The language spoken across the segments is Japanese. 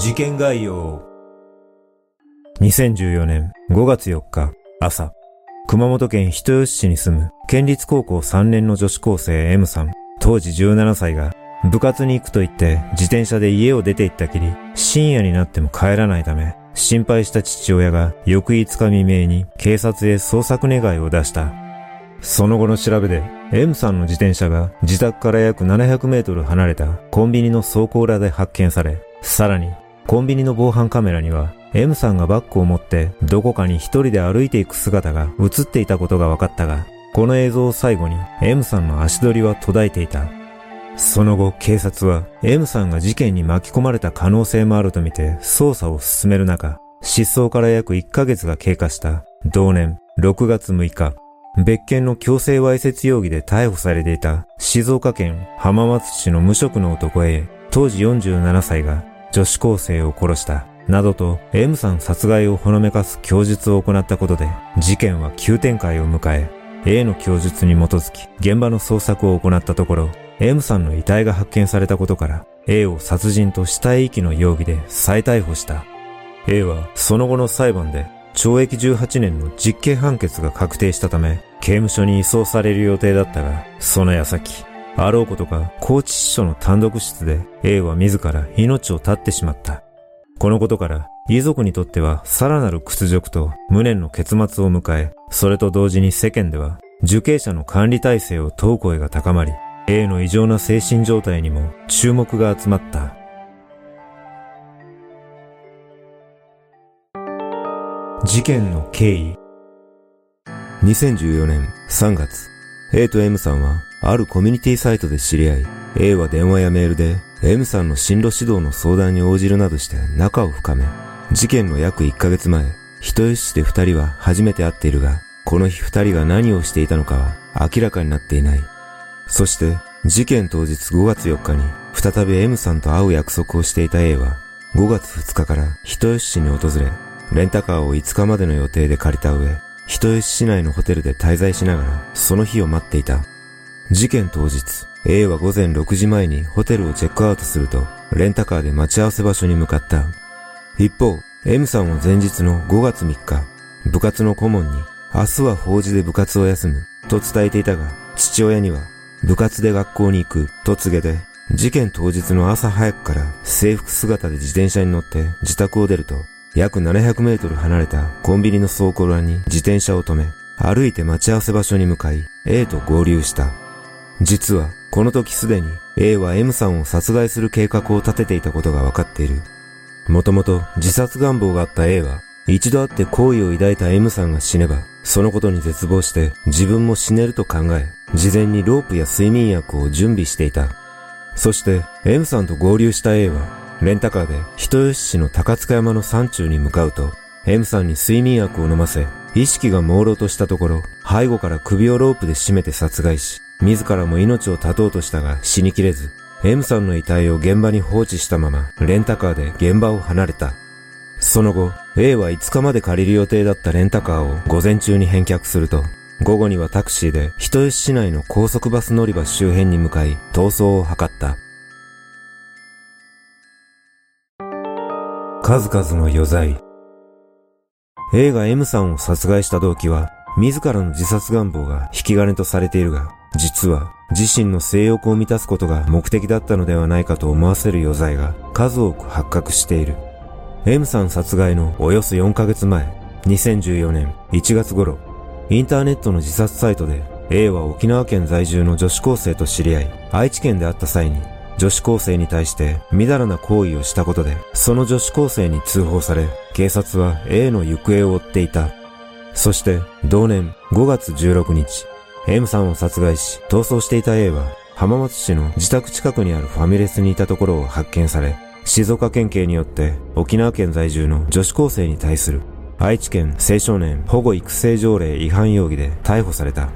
事件概要。2014年5月4日朝熊本県人吉市に住む県立高校3年の女子高生 M さん。当時17歳が部活に行くと言って自転車で家を出て行ったきり深夜になっても帰らないため心配した父親が翌5日未明に警察へ捜索願いを出した。その後の調べで M さんの自転車が自宅から約700メートル離れたコンビニの倉庫裏で発見され、さらにコンビニの防犯カメラには M さんがバッグを持ってどこかに一人で歩いていく姿が映っていたことが分かったが、この映像を最後に M さんの足取りは途絶えていた。その後、警察は M さんが事件に巻き込まれた可能性もあるとみて捜査を進める中、失踪から約1ヶ月が経過した同年6月6日、別件の強制わいせつ容疑で逮捕されていた静岡県浜松市の無職の男 A、当時47歳が女子高生を殺した、などと M さん殺害をほのめかす供述を行ったことで、事件は急展開を迎え、A の供述に基づき現場の捜索を行ったところ、M さんの遺体が発見されたことから、A を殺人と死体遺棄の容疑で再逮捕した。A はその後の裁判で懲役18年の実刑判決が確定したため、刑務所に移送される予定だったが、その矢先、あろうことか、高知支所の単独室で A は自ら命を絶ってしまった。このことから、遺族にとってはさらなる屈辱と無念の結末を迎え、それと同時に世間では、受刑者の管理体制を問う声が高まり、A の異常な精神状態にも注目が集まった。事件の経緯2014年3月 A と M さんはあるコミュニティサイトで知り合い A は電話やメールで M さんの進路指導の相談に応じるなどして仲を深め事件の約1ヶ月前人吉市で二人は初めて会っているがこの日二人が何をしていたのかは明らかになっていないそして事件当日5月4日に再び M さんと会う約束をしていた A は5月2日から人吉市に訪れレンタカーを5日までの予定で借りた上、人吉市内のホテルで滞在しながら、その日を待っていた。事件当日、A は午前6時前にホテルをチェックアウトすると、レンタカーで待ち合わせ場所に向かった。一方、M さんは前日の5月3日、部活の顧問に、明日は法事で部活を休む、と伝えていたが、父親には、部活で学校に行く、と告げて、事件当日の朝早くから制服姿で自転車に乗って自宅を出ると、約700メートル離れたコンビニの倉庫裏に自転車を止め、歩いて待ち合わせ場所に向かい、A と合流した。実は、この時すでに A は M さんを殺害する計画を立てていたことが分かっている。もともと自殺願望があった A は、一度会って好意を抱いた M さんが死ねば、そのことに絶望して自分も死ねると考え、事前にロープや睡眠薬を準備していた。そして M さんと合流した A はレンタカーで人吉市の高塚山の山中に向かうと、M さんに睡眠薬を飲ませ、意識が朦朧としたところ、背後から首をロープで絞めて殺害し、自らも命を絶とうとしたが死にきれず、M さんの遺体を現場に放置したまま、レンタカーで現場を離れた。その後、A は5日まで借りる予定だったレンタカーを午前中に返却すると、午後にはタクシーで人吉市内の高速バス乗り場周辺に向かい逃走を図った。数々の余罪。映画 M さんを殺害した動機は、自らの自殺願望が引き金とされているが、実は自身の性欲を満たすことが目的だったのではないかと思わせる余罪が数多く発覚している。M さん殺害のおよそ4ヶ月前、2014年1月頃、インターネットの自殺サイトで A は沖縄県在住の女子高生と知り合い、愛知県で会った際に女子高生に対してみだらな行為をしたことで、その女子高生に通報され、警察は A の行方を追っていた。そして、同年5月16日、M さんを殺害し、逃走していた A は、浜松市の自宅近くにあるファミレスにいたところを発見され、静岡県警によって沖縄県在住の女子高生に対する愛知県青少年保護育成条例違反容疑で逮捕された。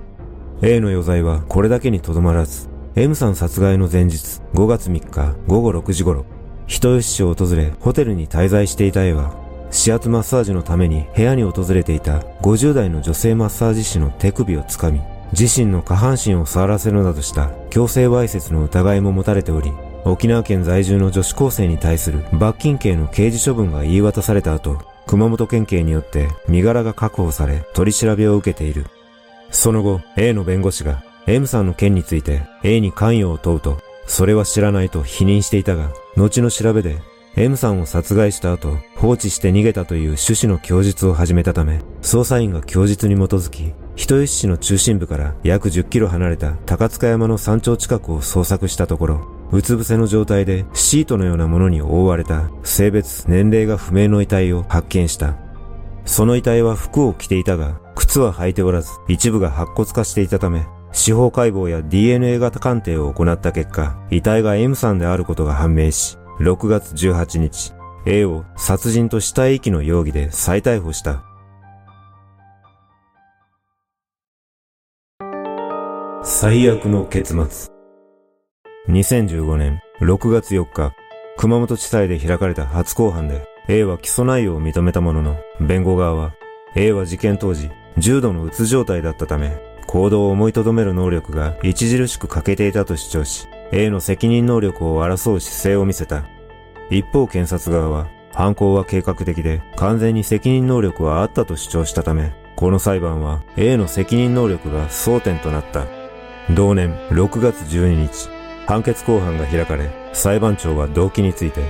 A の余罪はこれだけにとどまらず、M さん殺害の前日5月3日午後6時頃、人吉市を訪れホテルに滞在していた A は、指圧マッサージのために部屋に訪れていた50代の女性マッサージ師の手首をつかみ、自身の下半身を触らせるなどした強制わいせつの疑いも持たれており、沖縄県在住の女子高生に対する罰金刑の刑事処分が言い渡された後、熊本県警によって身柄が確保され取り調べを受けている。その後、A の弁護士が M さんの件について A に関与を問うと、それは知らないと否認していたが、後の調べで M さんを殺害した後、放置して逃げたという趣旨の供述を始めたため、捜査員が供述に基づき、人吉市の中心部から約10キロ離れた高塚山の山頂近くを捜索したところ、うつ伏せの状態でシートのようなものに覆われた性別、年齢が不明の遺体を発見した。その遺体は服を着ていたが、靴は履いておらず、一部が白骨化していたため、司法解剖や DNA 型鑑定を行った結果、遺体が M さんであることが判明し、6月18日、A を殺人と死体遺棄の容疑で再逮捕した。最悪の結末。2015年6月4日、熊本地裁で開かれた初公判で A は起訴内容を認めたものの、弁護側は A は事件当時、重度のうつ状態だったため、行動を思いとどめる能力が著しく欠けていたと主張し、A の責任能力を争う姿勢を見せた。一方検察側は、犯行は計画的で完全に責任能力はあったと主張したため、この裁判は A の責任能力が争点となった。同年6月12日、判決公判が開かれ、裁判長は動機について、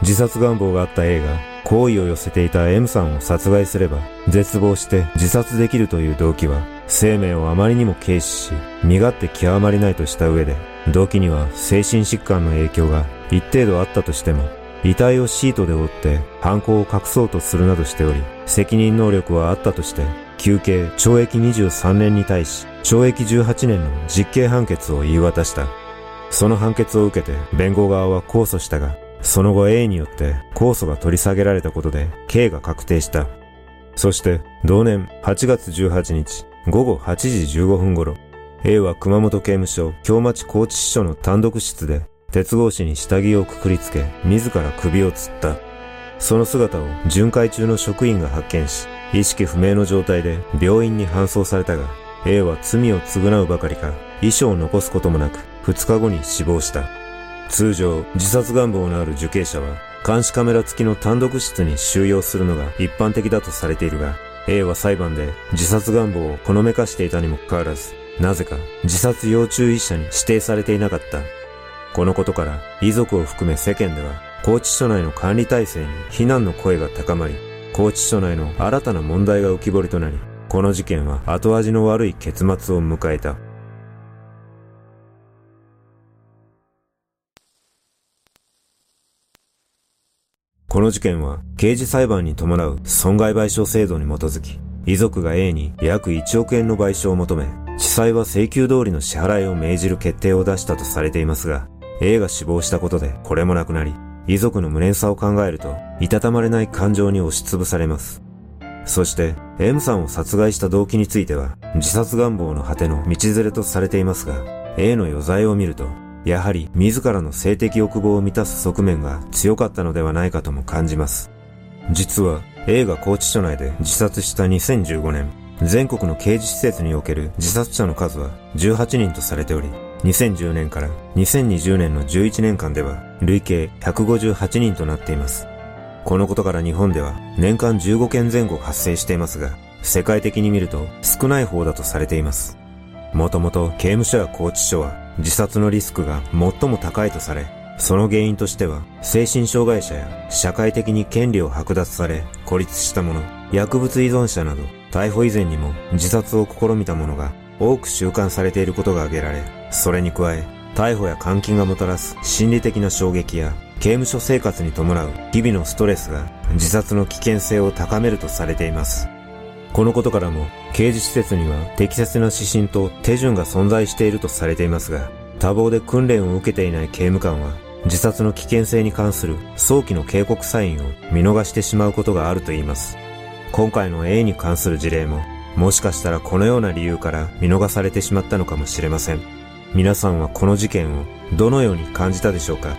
自殺願望があった A が好意を寄せていた M さんを殺害すれば、絶望して自殺できるという動機は、生命をあまりにも軽視し、身勝手極まりないとした上で、動機には精神疾患の影響が一程度あったとしても、遺体をシートで覆って犯行を隠そうとするなどしており、責任能力はあったとして、休刑懲役23年に対し、懲役18年の実刑判決を言い渡した。その判決を受けて弁護側は控訴したが、その後 A によって控訴が取り下げられたことで刑が確定した。そして同年8月18日午後8時15分頃、A は熊本刑務所京町高知支所の単独室で鉄格子に下着をくくりつけ自ら首を吊った。その姿を巡回中の職員が発見し、意識不明の状態で病院に搬送されたが、A は罪を償うばかりか、遺書を残すこともなく、2日後に死亡した。通常、自殺願望のある受刑者は、監視カメラ付きの単独室に収容するのが一般的だとされているが、A は裁判で自殺願望をほのめかしていたにもかかわらず、なぜか自殺要注意者に指定されていなかった。このことから遺族を含め世間では高知署内の管理体制に非難の声が高まり、高知署内の新たな問題が浮き彫りとなり、この事件は後味の悪い結末を迎えた。この事件は刑事裁判に伴う損害賠償制度に基づき、遺族が A に約1億円の賠償を求め、地裁は請求通りの支払いを命じる決定を出したとされていますが、A が死亡したことでこれもなくなり、遺族の無念さを考えると、いたたまれない感情に押しつぶされます。そして、M さんを殺害した動機については、自殺願望の果ての道連れとされていますが、A の余罪を見ると、やはり自らの性的欲望を満たす側面が強かったのではないかとも感じます。実は、映画高知署内で自殺した2015年、全国の刑事施設における自殺者の数は18人とされており、2010年から2020年の11年間では累計158人となっています。このことから日本では年間15件前後発生していますが、世界的に見ると少ない方だとされています。もともと刑務所や拘置所は自殺のリスクが最も高いとされ、その原因としては精神障害者や社会的に権利を剥奪され孤立した者、薬物依存者など逮捕以前にも自殺を試みた者が多く収監されていることが挙げられ、それに加え、逮捕や監禁がもたらす心理的な衝撃や刑務所生活に伴う日々のストレスが自殺の危険性を高めるとされています。このことからも刑事施設には適切な指針と手順が存在しているとされていますが、多忙で訓練を受けていない刑務官は自殺の危険性に関する早期の警告サインを見逃してしまうことがあると言います。今回の A に関する事例ももしかしたらこのような理由から見逃されてしまったのかもしれません。皆さんはこの事件をどのように感じたでしょうか？